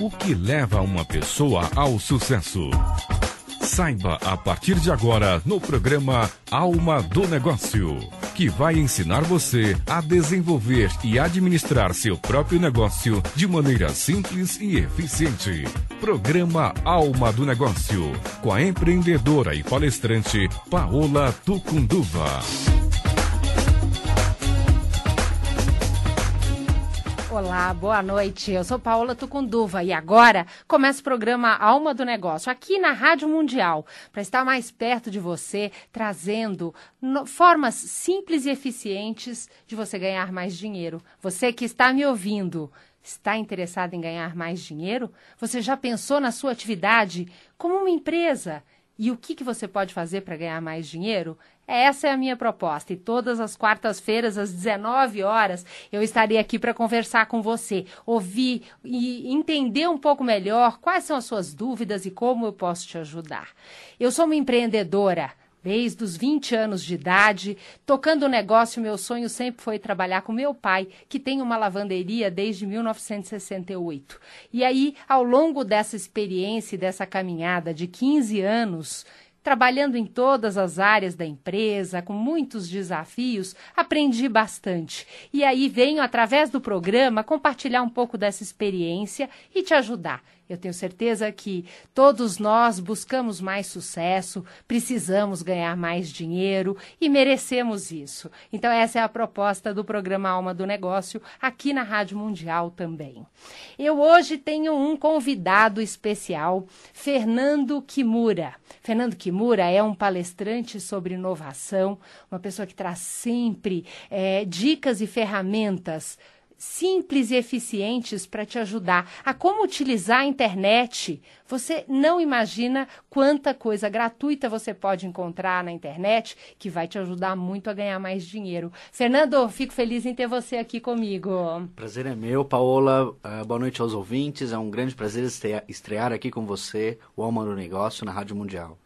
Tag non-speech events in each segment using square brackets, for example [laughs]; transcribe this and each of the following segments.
O que leva uma pessoa ao sucesso? Saiba a partir de agora no programa Alma do Negócio, que vai ensinar você a desenvolver e administrar seu próprio negócio de maneira simples e eficiente. Programa Alma do Negócio, com a empreendedora e palestrante Paola Tucunduva. Olá, boa noite. Eu sou Paola Tucunduva e agora começa o programa Alma do Negócio aqui na Rádio Mundial para estar mais perto de você, trazendo no, formas simples e eficientes de você ganhar mais dinheiro. Você que está me ouvindo, está interessado em ganhar mais dinheiro? Você já pensou na sua atividade como uma empresa? E o que, que você pode fazer para ganhar mais dinheiro? Essa é a minha proposta. E todas as quartas-feiras, às 19 horas, eu estarei aqui para conversar com você, ouvir e entender um pouco melhor quais são as suas dúvidas e como eu posso te ajudar. Eu sou uma empreendedora. Desde os 20 anos de idade, tocando o negócio, meu sonho sempre foi trabalhar com meu pai, que tem uma lavanderia desde 1968. E aí, ao longo dessa experiência e dessa caminhada de 15 anos, trabalhando em todas as áreas da empresa, com muitos desafios, aprendi bastante. E aí venho, através do programa, compartilhar um pouco dessa experiência e te ajudar. Eu tenho certeza que todos nós buscamos mais sucesso, precisamos ganhar mais dinheiro e merecemos isso. Então, essa é a proposta do programa Alma do Negócio aqui na Rádio Mundial também. Eu hoje tenho um convidado especial, Fernando Kimura. Fernando Kimura é um palestrante sobre inovação, uma pessoa que traz sempre é, dicas e ferramentas simples e eficientes para te ajudar a como utilizar a internet. Você não imagina quanta coisa gratuita você pode encontrar na internet que vai te ajudar muito a ganhar mais dinheiro. Fernando, fico feliz em ter você aqui comigo. Prazer é meu, Paola. Uh, boa noite aos ouvintes. É um grande prazer estrear aqui com você o Alma do Negócio na Rádio Mundial.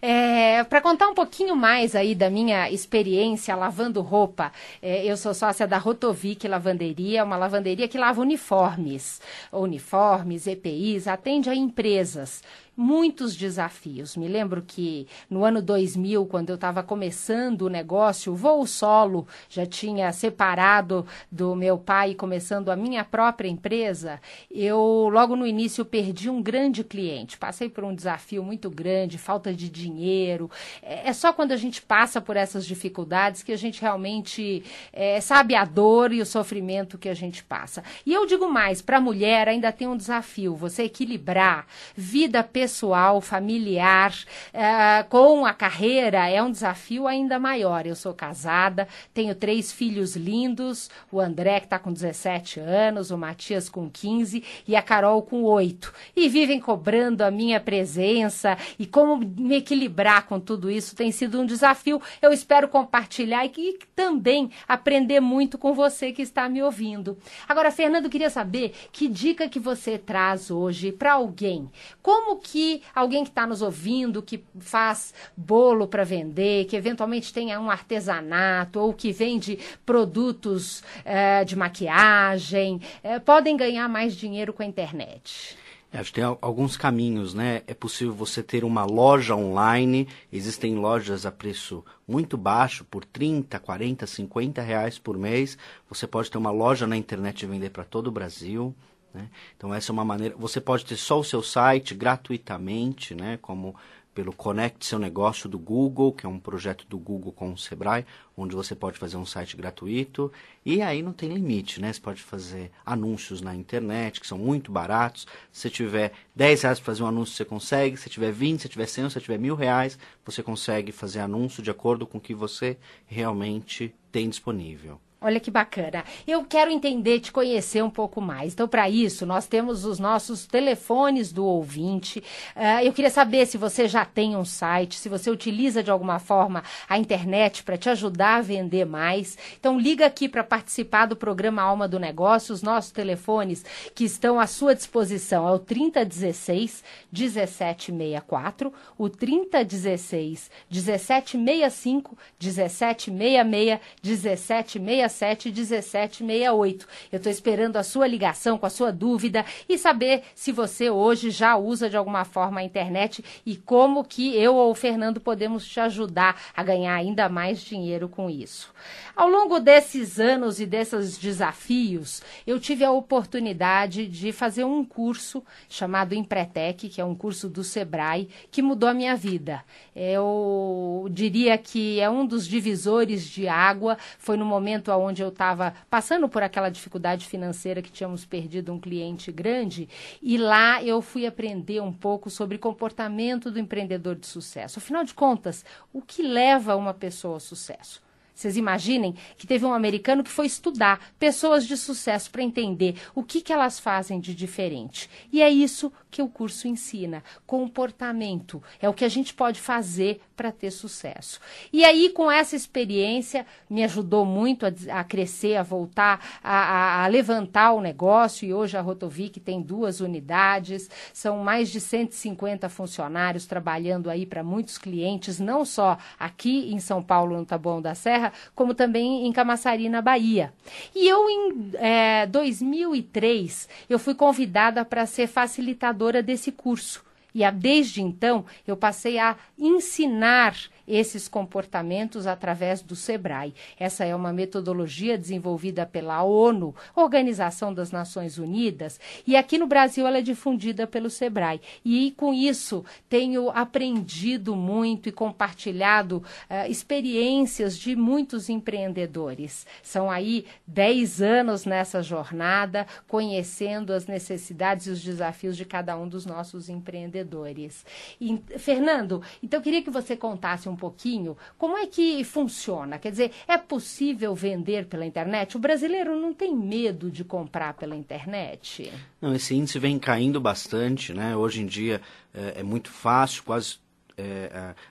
É, para contar um pouquinho mais aí da minha experiência lavando roupa, é, eu sou sócia da Rotovic Lavanderia, uma lavanderia que lava uniformes, uniformes, EPIs, atende a empresas muitos desafios. Me lembro que no ano 2000, quando eu estava começando o negócio, o voo solo, já tinha separado do meu pai, começando a minha própria empresa, eu logo no início perdi um grande cliente. Passei por um desafio muito grande, falta de dinheiro. É, é só quando a gente passa por essas dificuldades que a gente realmente é, sabe a dor e o sofrimento que a gente passa. E eu digo mais, para a mulher ainda tem um desafio, você equilibrar vida pessoal pessoal, familiar, uh, com a carreira é um desafio ainda maior. Eu sou casada, tenho três filhos lindos, o André que está com 17 anos, o Matias com 15 e a Carol com 8. E vivem cobrando a minha presença e como me equilibrar com tudo isso tem sido um desafio. Eu espero compartilhar e, e também aprender muito com você que está me ouvindo. Agora, Fernando, queria saber que dica que você traz hoje para alguém. Como que que alguém que está nos ouvindo, que faz bolo para vender, que eventualmente tenha um artesanato ou que vende produtos é, de maquiagem, é, podem ganhar mais dinheiro com a internet? É, acho que tem alguns caminhos, né? É possível você ter uma loja online, existem lojas a preço muito baixo, por 30, 40, 50 reais por mês. Você pode ter uma loja na internet e vender para todo o Brasil. Né? Então essa é uma maneira. Você pode ter só o seu site gratuitamente, né? como pelo Conecte Seu Negócio do Google, que é um projeto do Google com o Sebrae, onde você pode fazer um site gratuito. E aí não tem limite, né? Você pode fazer anúncios na internet, que são muito baratos. Se tiver 10 reais para fazer um anúncio, você consegue. Se tiver 20, se tiver 100, se tiver mil reais, você consegue fazer anúncio de acordo com o que você realmente tem disponível. Olha que bacana. Eu quero entender, te conhecer um pouco mais. Então, para isso, nós temos os nossos telefones do ouvinte. Uh, eu queria saber se você já tem um site, se você utiliza de alguma forma a internet para te ajudar a vender mais. Então, liga aqui para participar do programa Alma do Negócio. Os nossos telefones que estão à sua disposição é o 3016 1764, o 3016 1765, 1766, 1766 1767 1768. Eu estou esperando a sua ligação com a sua dúvida e saber se você hoje já usa de alguma forma a internet e como que eu ou o Fernando podemos te ajudar a ganhar ainda mais dinheiro com isso. Ao longo desses anos e desses desafios, eu tive a oportunidade de fazer um curso chamado Empretec, que é um curso do Sebrae, que mudou a minha vida. Eu diria que é um dos divisores de água. Foi no momento onde eu estava passando por aquela dificuldade financeira que tínhamos perdido um cliente grande, e lá eu fui aprender um pouco sobre comportamento do empreendedor de sucesso. Afinal de contas, o que leva uma pessoa ao sucesso? Vocês imaginem que teve um americano que foi estudar pessoas de sucesso para entender o que, que elas fazem de diferente. E é isso que o curso ensina. Comportamento é o que a gente pode fazer para ter sucesso. E aí, com essa experiência, me ajudou muito a, a crescer, a voltar, a, a, levantar o negócio. E hoje a Rotovic tem duas unidades, são mais de 150 funcionários trabalhando aí para muitos clientes, não só aqui em São Paulo, no Taboão da Serra, como também em Camaçari, na Bahia. E eu, em é, 2003, eu fui convidada para ser facilitadora desse curso. E desde então, eu passei a ensinar esses comportamentos através do SEBRAE. Essa é uma metodologia desenvolvida pela ONU, Organização das Nações Unidas, e aqui no Brasil ela é difundida pelo SEBRAE. E com isso tenho aprendido muito e compartilhado uh, experiências de muitos empreendedores. São aí 10 anos nessa jornada, conhecendo as necessidades e os desafios de cada um dos nossos empreendedores. E, Fernando, então eu queria que você contasse um um pouquinho como é que funciona. Quer dizer, é possível vender pela internet? O brasileiro não tem medo de comprar pela internet? Não, esse índice vem caindo bastante, né? Hoje em dia é, é muito fácil, quase é,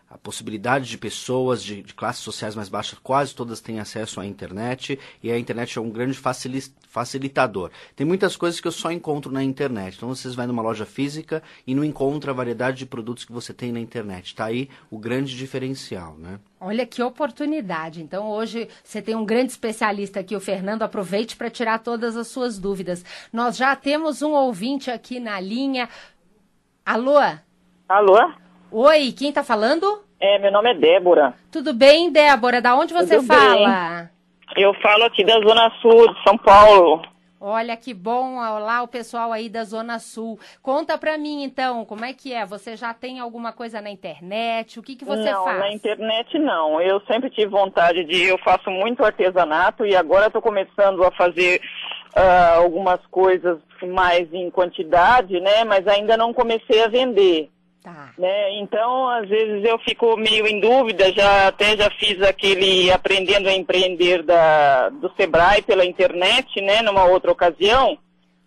a, a, possibilidade de pessoas de, de, classes sociais mais baixas, quase todas têm acesso à internet, e a internet é um grande facilitador. Tem muitas coisas que eu só encontro na internet. Então, vocês vão numa loja física e não encontra a variedade de produtos que você tem na internet. Está aí o grande diferencial, né? Olha que oportunidade. Então, hoje você tem um grande especialista aqui, o Fernando. Aproveite para tirar todas as suas dúvidas. Nós já temos um ouvinte aqui na linha. Alô? Alô? Oi, quem está falando? É, meu nome é Débora. Tudo bem, Débora? Da onde você Tudo fala? Bem. Eu falo aqui da Zona Sul de São Paulo. Olha que bom, olá o pessoal aí da Zona Sul. Conta pra mim então, como é que é? Você já tem alguma coisa na internet? O que que você não, faz? Não, na internet não. Eu sempre tive vontade de, eu faço muito artesanato e agora estou começando a fazer uh, algumas coisas mais em quantidade, né? Mas ainda não comecei a vender. Tá. Né? Então, às vezes eu fico meio em dúvida, já até já fiz aquele aprendendo a empreender da, do Sebrae pela internet, né, numa outra ocasião,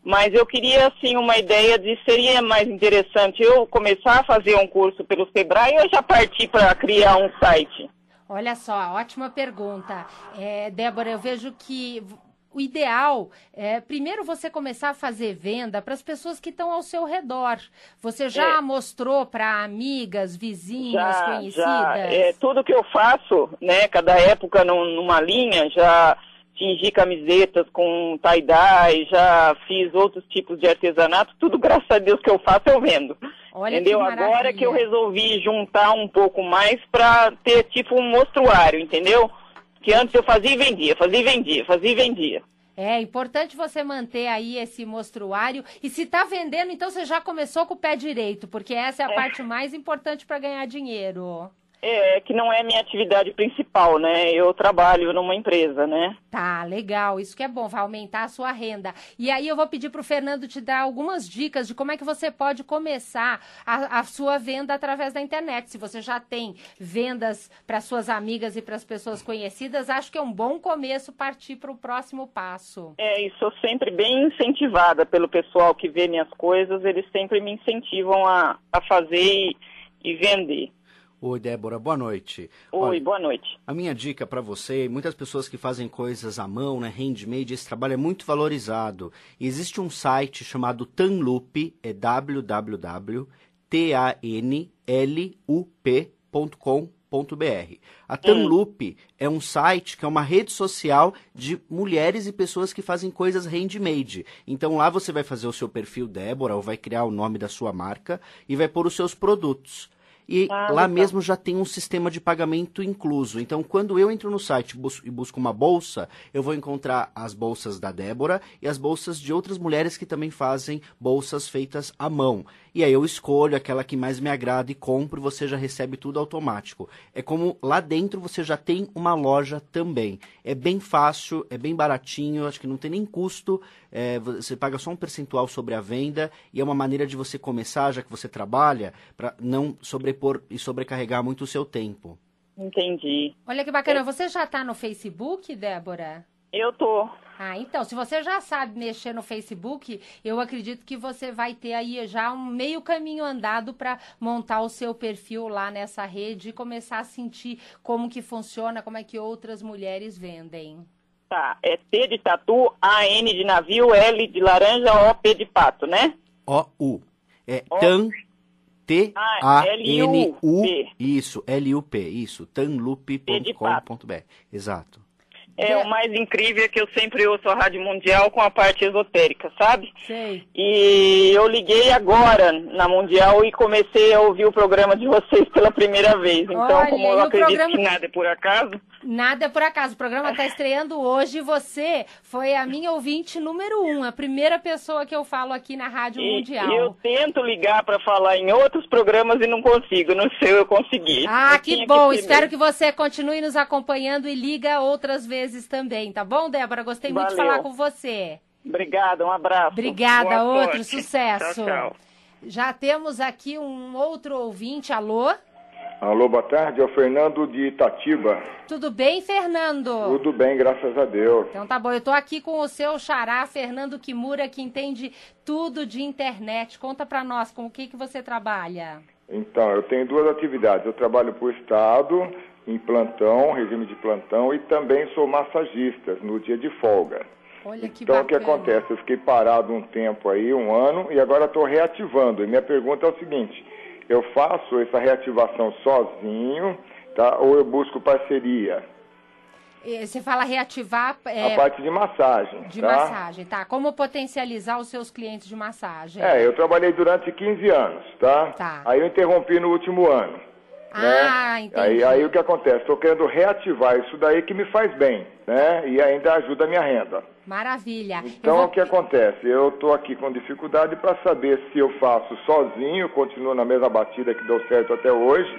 mas eu queria assim uma ideia de seria mais interessante eu começar a fazer um curso pelo Sebrae ou já partir para criar um site? Olha só, ótima pergunta. É, Débora, eu vejo que o ideal é primeiro você começar a fazer venda para as pessoas que estão ao seu redor. Você já é. mostrou para amigas, vizinhas, já, conhecidas? Já. É, tudo que eu faço, né, cada época num, numa linha, já tingi camisetas com tie-dye, já fiz outros tipos de artesanato, tudo graças a Deus que eu faço eu vendo. Olha entendeu? Que Agora que eu resolvi juntar um pouco mais para ter tipo um mostruário, entendeu? Que antes eu fazia e vendia, fazia e vendia, fazia e vendia. É importante você manter aí esse mostruário. E se está vendendo, então você já começou com o pé direito, porque essa é a é. parte mais importante para ganhar dinheiro. É, que não é minha atividade principal, né? Eu trabalho numa empresa, né? Tá, legal. Isso que é bom, vai aumentar a sua renda. E aí eu vou pedir para o Fernando te dar algumas dicas de como é que você pode começar a, a sua venda através da internet. Se você já tem vendas para suas amigas e para as pessoas conhecidas, acho que é um bom começo partir para o próximo passo. É, e sou sempre bem incentivada pelo pessoal que vê minhas coisas, eles sempre me incentivam a, a fazer e, e vender. Oi, Débora, boa noite. Oi, Olha, boa noite. A minha dica para você, muitas pessoas que fazem coisas à mão, né, handmade, esse trabalho é muito valorizado. E existe um site chamado Tanlup, é www.tanlup.com.br. A Tanlup é um site que é uma rede social de mulheres e pessoas que fazem coisas handmade. Então lá você vai fazer o seu perfil Débora, ou vai criar o nome da sua marca e vai pôr os seus produtos. E Ah, lá mesmo já tem um sistema de pagamento incluso. Então, quando eu entro no site bus- e busco uma bolsa, eu vou encontrar as bolsas da Débora e as bolsas de outras mulheres que também fazem bolsas feitas à mão. E aí eu escolho aquela que mais me agrada e compro, e você já recebe tudo automático. É como lá dentro você já tem uma loja também. É bem fácil, é bem baratinho, acho que não tem nem custo. é, você paga só um percentual sobre a venda e é uma maneira de você começar, já que você trabalha, para não sobrepor e sobrecarregar muito o seu tempo. Entendi. Olha que bacana. Você já está no Facebook, Débora? Eu tô. Ah, então, se você já sabe mexer no Facebook, eu acredito que você vai ter aí já um meio caminho andado para montar o seu perfil lá nessa rede e começar a sentir como que funciona, como é que outras mulheres vendem. Tá. É T de tatu, A, N de navio, L de laranja, O, P de pato, né? O-U. É Ó. tan, Ah, T-A-N-U, L-U-P. isso, L-U-P, isso, tanlup.com.br, exato. É, o mais incrível é que eu sempre ouço a Rádio Mundial com a parte esotérica, sabe? Sei. E eu liguei agora na Mundial e comecei a ouvir o programa de [laughs] vocês pela primeira vez. Então, Olha, como eu acredito programa- que nada é por acaso, Nada é por acaso. O programa está estreando hoje e você foi a minha ouvinte número um, a primeira pessoa que eu falo aqui na Rádio e, Mundial. e eu tento ligar para falar em outros programas e não consigo. No seu eu consegui. Ah, Eu que bom. ser Espero que você continue nos acompanhando e liga outras vezes também, tá bom, Débora? Gostei muito de Valeu. falar com você. Obrigada, um abraço. Obrigada, Boa outro sorte. sucesso. Tchau, tchau. Já temos aqui um outro ouvinte. Alô? Alô, boa tarde, é o Fernando de Itatiba. Tudo bem, Fernando? Tudo bem, graças a Deus. Então tá bom, eu tô aqui com o seu xará, Fernando Kimura, que entende tudo de internet. Conta pra nós com o que, que você trabalha. Então, eu tenho duas atividades. Eu trabalho por Estado, em plantão, regime de plantão, e também sou massagista no dia de folga. Olha que então, o que bacana. acontece? Eu fiquei parado um tempo aí, um ano, e agora estou reativando. E minha pergunta é o seguinte: eu faço essa reativação sozinho, tá? Ou eu busco parceria? Você fala reativar é, A parte de massagem, de tá? massagem, tá? Como potencializar os seus clientes de massagem? É, eu trabalhei durante 15 anos, tá? Tá. Aí eu interrompi no último ano. Ah, né? entendi. Aí, aí o que acontece? Estou querendo reativar isso daí que me faz bem, né? E ainda ajuda a minha renda. Maravilha. Então vou- o que acontece? Eu estou aqui com dificuldade para saber se eu faço sozinho, continuo na mesma batida que deu certo até hoje,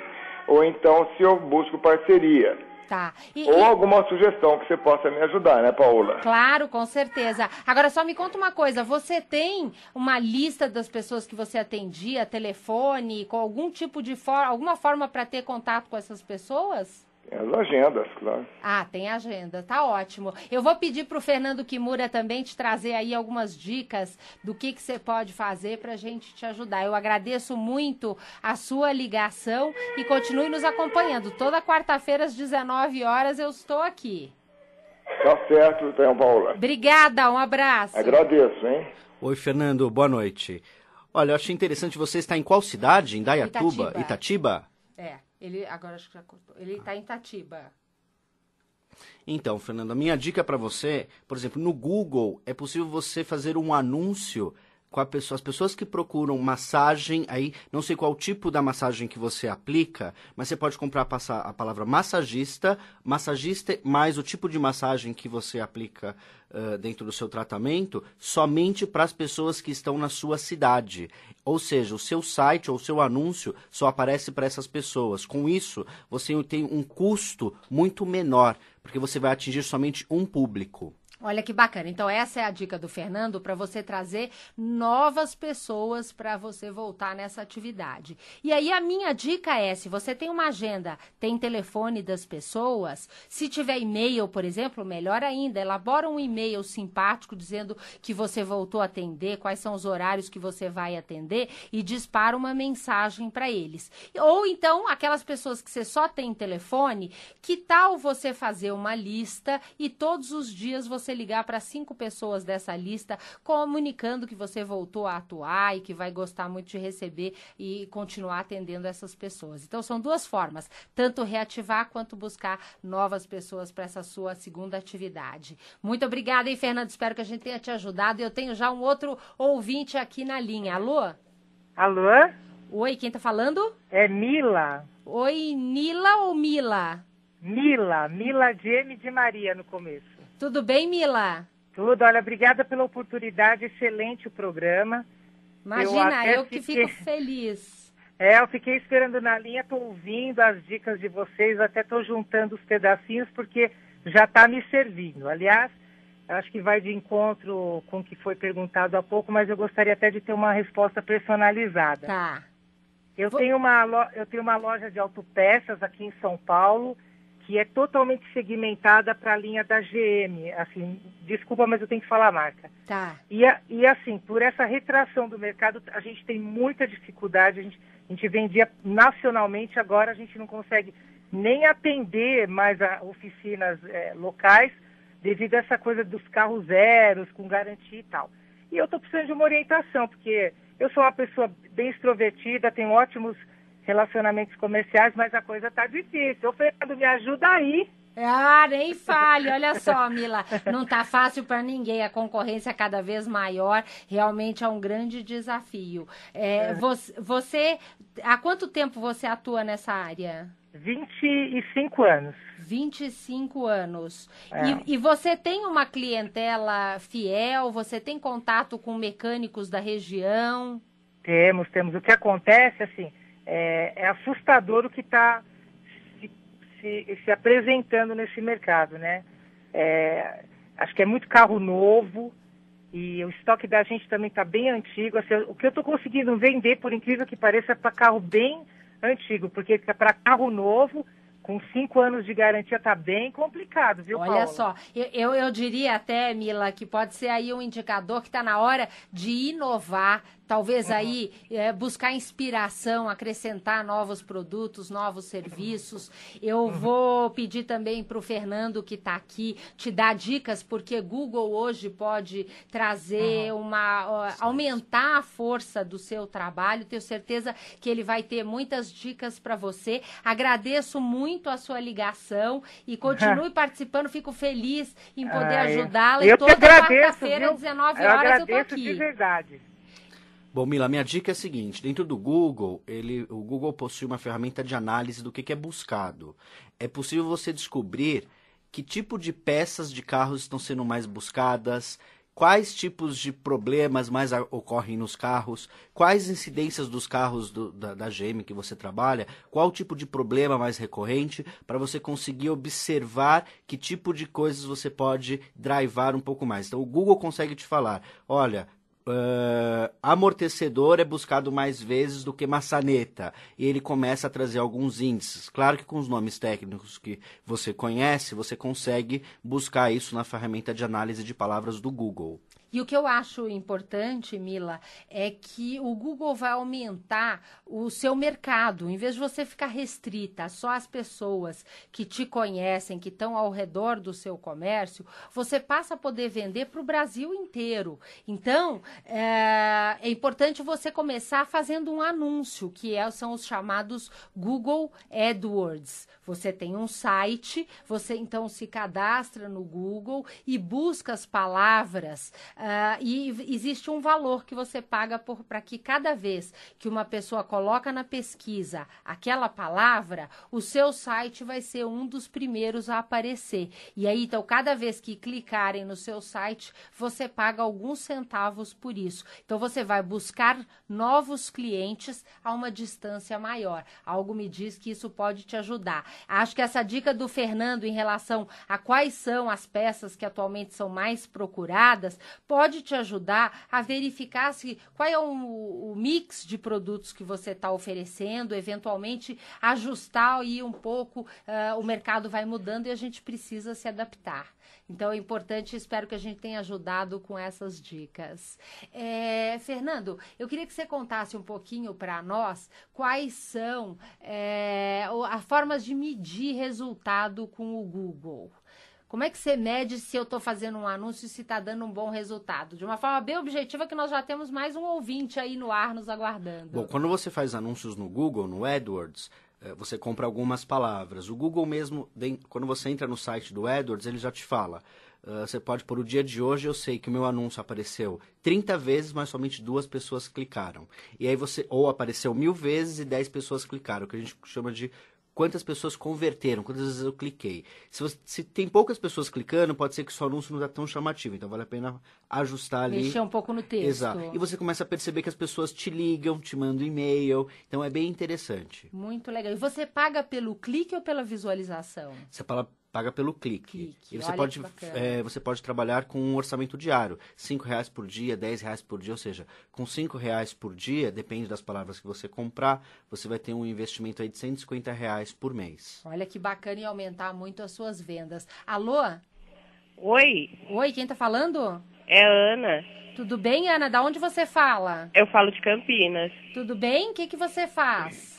ou então se eu busco parceria. Tá. E- Ou e- alguma sugestão que você possa me ajudar, né, Paola? Claro, com certeza. Agora só me conta uma coisa, você tem uma lista das pessoas que você atendia, telefone, com algum tipo de forma, alguma forma para ter contato com essas pessoas? Tem as agendas, claro. Ah, tem agenda, tá ótimo. Eu vou pedir pro Fernando Kimura também te trazer aí algumas dicas do que que você pode fazer pra gente te ajudar. Eu agradeço muito a sua ligação e continue nos acompanhando. Toda quarta-feira às 19 horas eu estou aqui. Tá certo, então, Paola. Obrigada, um abraço. Agradeço, hein? Oi, Fernando, boa noite. Olha, eu achei interessante, você está em qual cidade? Em Dayatuba? Itatiba. Itatiba? É, ele agora acho que já cortou. Ele tá em Itatiba. Então, Fernando, a minha dica para você, por exemplo, no Google é possível você fazer um anúncio com a pessoa, as pessoas que procuram massagem, aí não sei qual tipo da massagem que você aplica, mas você pode comprar a palavra massagista, massagista mais o tipo de massagem que você aplica uh, dentro do seu tratamento, somente para as pessoas que estão na sua cidade. Ou seja, o seu site ou o seu anúncio só aparece para essas pessoas. Com isso, você tem um custo muito menor, porque você vai atingir somente um público. Olha que bacana. Então, essa é a dica do Fernando para você trazer novas pessoas para você voltar nessa atividade. E aí, a minha dica é: se você tem uma agenda, tem telefone das pessoas, se tiver e-mail, por exemplo, melhor ainda, elabora um e-mail simpático dizendo que você voltou a atender, quais são os horários que você vai atender e dispara uma mensagem para eles. Ou então, aquelas pessoas que você só tem telefone, que tal você fazer uma lista e todos os dias você você ligar para cinco pessoas dessa lista, comunicando que você voltou a atuar e que vai gostar muito de receber e continuar atendendo essas pessoas. Então, são duas formas: tanto reativar quanto buscar novas pessoas para essa sua segunda atividade. Muito obrigada, hein, Fernando? Espero que a gente tenha te ajudado. Eu tenho já um outro ouvinte aqui na linha. Alô? Alô? Oi, quem tá falando? É Mila. Oi, Nila ou Mila? Mila, Mila de M de Maria no começo. Tudo bem, Mila? Tudo. Olha, obrigada pela oportunidade. Excelente o programa. Imagina, eu, eu que fiquei... fico feliz. É, eu fiquei esperando na linha, estou ouvindo as dicas de vocês, até estou juntando os pedacinhos, porque já está me servindo. Aliás, acho que vai de encontro com o que foi perguntado há pouco, mas eu gostaria até de ter uma resposta personalizada. Tá. Eu, Vou... tenho, uma eu tenho uma loja de autopeças aqui em São Paulo que é totalmente segmentada para a linha da GM. Assim, desculpa, mas eu tenho que falar a marca. Tá. E, e assim, por essa retração do mercado, a gente tem muita dificuldade. A gente, a gente vendia nacionalmente, agora a gente não consegue nem atender mais a oficinas é, locais devido a essa coisa dos carros zeros, com garantia e tal. E eu estou precisando de uma orientação, porque eu sou uma pessoa bem extrovertida, tenho ótimos relacionamentos comerciais, mas a coisa tá difícil. Ô, Fernando, me ajuda aí. Ah, nem fale. Olha só, Mila, não tá fácil para ninguém. A concorrência é cada vez maior. Realmente é um grande desafio. É, é. Você, você, há quanto tempo você atua nessa área? 25 anos. 25 anos. É. E, e, você tem uma clientela fiel? Você tem contato com mecânicos da região? Temos, temos. O que acontece, assim, é, é assustador o que está se, se, se, apresentando nesse mercado, né? É, acho que é muito carro novo e o estoque da gente também está bem antigo. Assim, o que eu estou conseguindo vender, por incrível que pareça, é para carro bem antigo, porque para carro novo com cinco anos de garantia tá bem complicado, viu, Olha Paula? só, eu, eu, eu, diria até, Mila, que pode ser aí um indicador que está na hora de inovar, talvez uhum. aí é, buscar inspiração, acrescentar novos produtos, novos serviços. Eu uhum. vou pedir também para o Fernando que está aqui te dar dicas, porque Google hoje pode trazer uhum. uma. Uh, aumentar a força do seu trabalho. Tenho certeza que ele vai ter muitas dicas para você. Agradeço muito a sua ligação e continue [laughs] participando. Fico feliz em poder ajudá-la. E toda quarta-feira, 19 horas, eu, eu tô aqui. De verdade. Bom, Mila, minha dica é a seguinte: dentro do Google, ele, o Google possui uma ferramenta de análise do que, que é buscado. É possível você descobrir que tipo de peças de carros estão sendo mais buscadas, quais tipos de problemas mais ocorrem nos carros, quais incidências dos carros do, da, da, GM que você trabalha, qual tipo de problema mais recorrente, para você conseguir observar que tipo de coisas você pode drivar um pouco mais. Então, o Google consegue te falar: olha, uh, amortecedor é buscado mais vezes do que maçaneta. E ele começa a trazer alguns índices. Claro que com os nomes técnicos que você conhece, você consegue buscar isso na ferramenta de análise de palavras do Google. E o que eu acho importante, Mila, é que o Google vai aumentar o seu mercado. Em vez de você ficar restrita só às pessoas que te conhecem, que estão ao redor do seu comércio, você passa a poder vender para o Brasil inteiro. Então, é, é, importante você começar fazendo um anúncio, que é, são os chamados Google AdWords. Você tem um site, você então se cadastra no Google e busca as palavras Uh, e existe um valor que você paga para que cada vez que uma pessoa coloca na pesquisa aquela palavra, o seu site vai ser um dos primeiros a aparecer. E aí, então, cada vez que clicarem no seu site, você paga alguns centavos por isso. Então, você vai buscar novos clientes a uma distância maior. Algo me diz que isso pode te ajudar. Acho que essa dica do Fernando em relação a quais são as peças que atualmente são mais procuradas pode te ajudar a verificar se qual é o, o mix de produtos que você está oferecendo, eventualmente ajustar aí um pouco. Uh, o mercado vai mudando e a gente precisa se adaptar. Então é importante, espero que a gente tenha ajudado com essas dicas. É, Fernando, eu queria que você contasse um pouquinho para nós quais são é, as formas de medir resultado com o Google. Como é que você mede se eu estou fazendo um anúncio e se está dando um bom resultado? De uma forma bem objetiva, que nós já temos mais um ouvinte aí no ar nos aguardando. Bom, quando você faz anúncios no Google, no AdWords, eh, você compra algumas palavras. O Google mesmo, quando você entra no site do AdWords, ele já te fala. Uh, você pode por o dia de hoje, eu sei que o meu anúncio apareceu 30 vezes, mas somente duas pessoas clicaram. E aí você, ou apareceu mil vezes e 10 pessoas clicaram, que a gente chama de quantas pessoas converteram, quantas vezes eu cliquei. Se, você, se tem poucas pessoas clicando, pode ser que o seu anúncio não está tão chamativo, então vale a pena ajustar ali. Mexer um pouco no texto. Exato. E você começa a perceber que as pessoas te ligam, te mandam e-mail, então é bem interessante. Muito legal. E você paga pelo clique ou pela visualização? Você paga paga pelo clique. clique. E você pode, é, você pode trabalhar com um orçamento diário, cinco reais por dia, dez reais por dia, ou seja, com cinco reais por dia, depende das palavras que você comprar, você vai ter um investimento aí de 150 reais por mês. Olha que bacana e aumentar muito as suas vendas. Alô? Oi. Oi, quem tá falando? É a Ana. Tudo bem, Ana? Da onde você fala? Eu falo de Campinas. Tudo bem? O que, que você faz?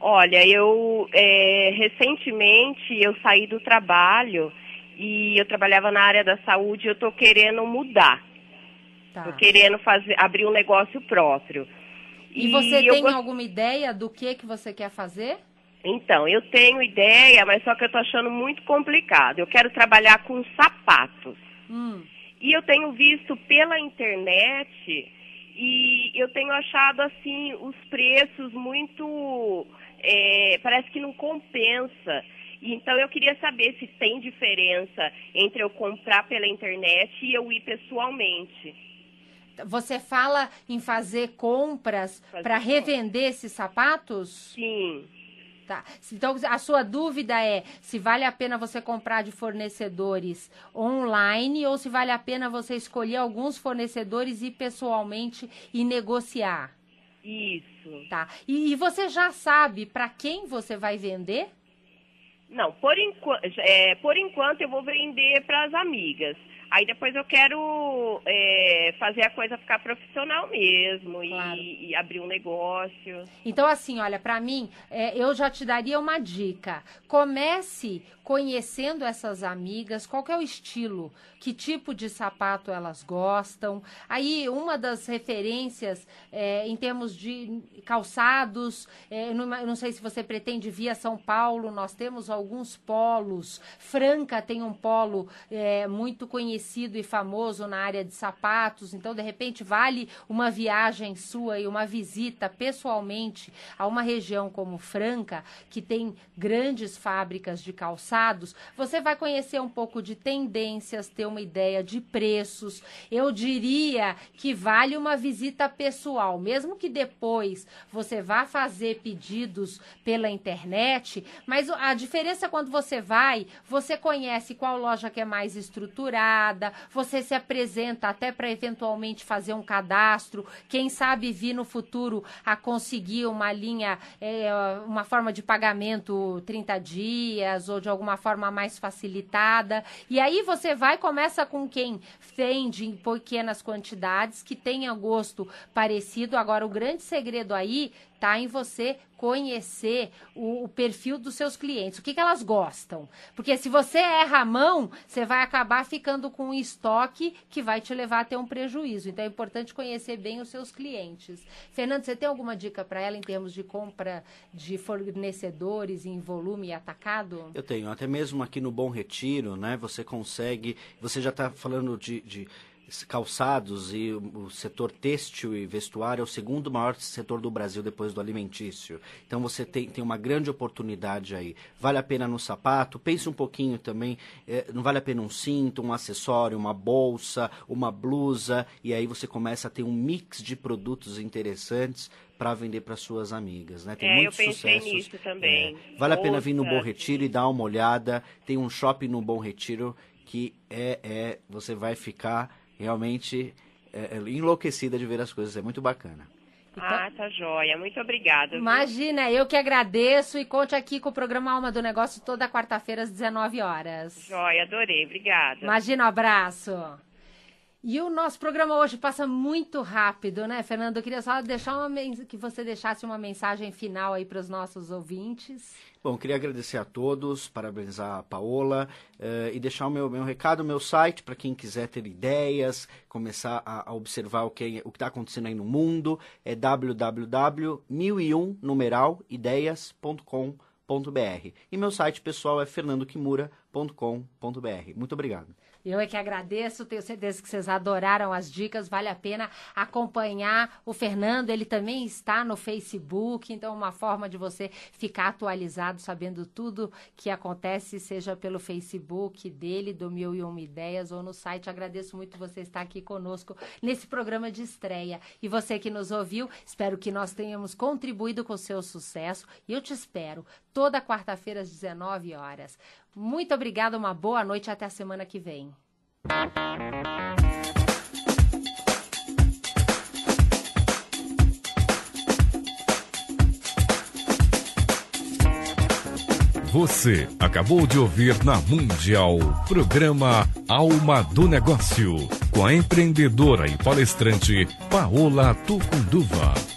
Olha, eu é, recentemente eu saí do trabalho e eu trabalhava na área da saúde e eu estou querendo mudar. Tá. Tô querendo fazer, abrir um negócio próprio. E, e você tem gost... alguma ideia do que que você quer fazer? Então, eu tenho ideia, mas só que eu estou achando muito complicado. Eu quero trabalhar com sapatos. Hum. E eu tenho visto pela internet e eu tenho achado assim os preços muito é, parece que não compensa. Então eu queria saber se tem diferença entre eu comprar pela internet e eu ir pessoalmente. Você fala em fazer compras para revender esses sapatos? Sim. Tá. Então, a sua dúvida é se vale a pena você comprar de fornecedores online ou se vale a pena você escolher alguns fornecedores e ir pessoalmente e negociar? Isso. Tá. E, e você já sabe para quem você vai vender? Não, por, enqu é, por enquanto eu vou vender para as amigas. Aí depois eu quero é, fazer a coisa ficar profissional mesmo claro. e, e, abrir um negócio. Então, assim, olha, para mim, é, eu já te daria uma dica. Comece conhecendo essas amigas, qual é o estilo, que tipo de sapato elas gostam. Aí, uma das referências é, em termos de calçados, é, não, não sei se você pretende vir a São Paulo, nós temos alguns polos. Franca tem um polo é, muito conhecido e famoso na área de sapatos, então, de repente, vale uma viagem sua e uma visita pessoalmente a uma região como Franca, que tem grandes fábricas de calçados. Você vai conhecer um pouco de tendências, ter uma ideia de preços. Eu diria que vale uma visita pessoal, mesmo que depois você vá fazer pedidos pela internet, mas a diferença é quando você vai, você conhece qual loja que é mais estruturada, você se apresenta até para eventualmente fazer um cadastro, quem sabe vir no futuro a conseguir uma linha, é, uma forma de pagamento 30 dias ou de alguma uma forma mais facilitada. E aí você vai começa com quem vende em pequenas quantidades, que tenha gosto parecido. Agora, o grande segredo aí está em você conhecer o, o, perfil dos seus clientes, o que, que elas gostam. Porque se você erra a mão, você vai acabar ficando com um estoque que vai te levar a ter um prejuízo. Então é importante conhecer bem os seus clientes. Fernando, você tem alguma dica para ela em termos de compra de fornecedores em volume atacado? Eu tenho, até mesmo aqui no Bom Retiro, né? Você consegue, você já está falando de, de calçados e o, setor têxtil e vestuário é o segundo maior setor do Brasil depois do alimentício. Então você tem, tem uma grande oportunidade aí. Vale a pena no sapato, pense um pouquinho também, é, não vale a pena um cinto, um acessório, uma bolsa, uma blusa, e aí você começa a ter um mix de produtos interessantes para vender para suas amigas, né? Tem é, muitos eu pensei sucessos. nisso também. É. Vale a pena vir no Bom Retiro e dar uma olhada. Tem um shopping no Bom Retiro que é, é você vai ficar realmente é, é enlouquecida de ver as coisas. É muito bacana. Ah, tá joia. Muito obrigada. viu? Imagina, eu que agradeço e conte aqui com o programa Alma do Negócio toda quarta-feira às 19 horas. Joia, adorei. Obrigada. Imagina, um abraço. E o nosso programa hoje passa muito rápido, né, Fernando? Eu queria só deixar uma que você deixasse uma mensagem final aí para os nossos ouvintes. Bom, queria agradecer a todos, parabenizar a Paola eh, e deixar o meu, meu recado, meu site, para quem quiser ter ideias, começar a, a observar o que o está acontecendo aí no mundo, é www.1001numeralideias.com.br. E meu site pessoal é fernandokimura.com.br. Muito obrigado. Eu é que agradeço, tenho certeza que vocês adoraram as dicas, vale a pena acompanhar o Fernando, ele também está no Facebook, então uma forma de você ficar atualizado, sabendo tudo que acontece, seja pelo Facebook dele, do Mil e Uma Ideias, ou no site. Agradeço muito você estar aqui conosco nesse programa de estreia. E você que nos ouviu, espero que nós tenhamos contribuído com o seu sucesso, e eu te espero toda quarta-feira às 19 horas. Muito obrigada, uma boa noite, até a semana que vem. Você acabou de ouvir na Mundial programa Alma do Negócio com a empreendedora e palestrante Paola Tucunduva.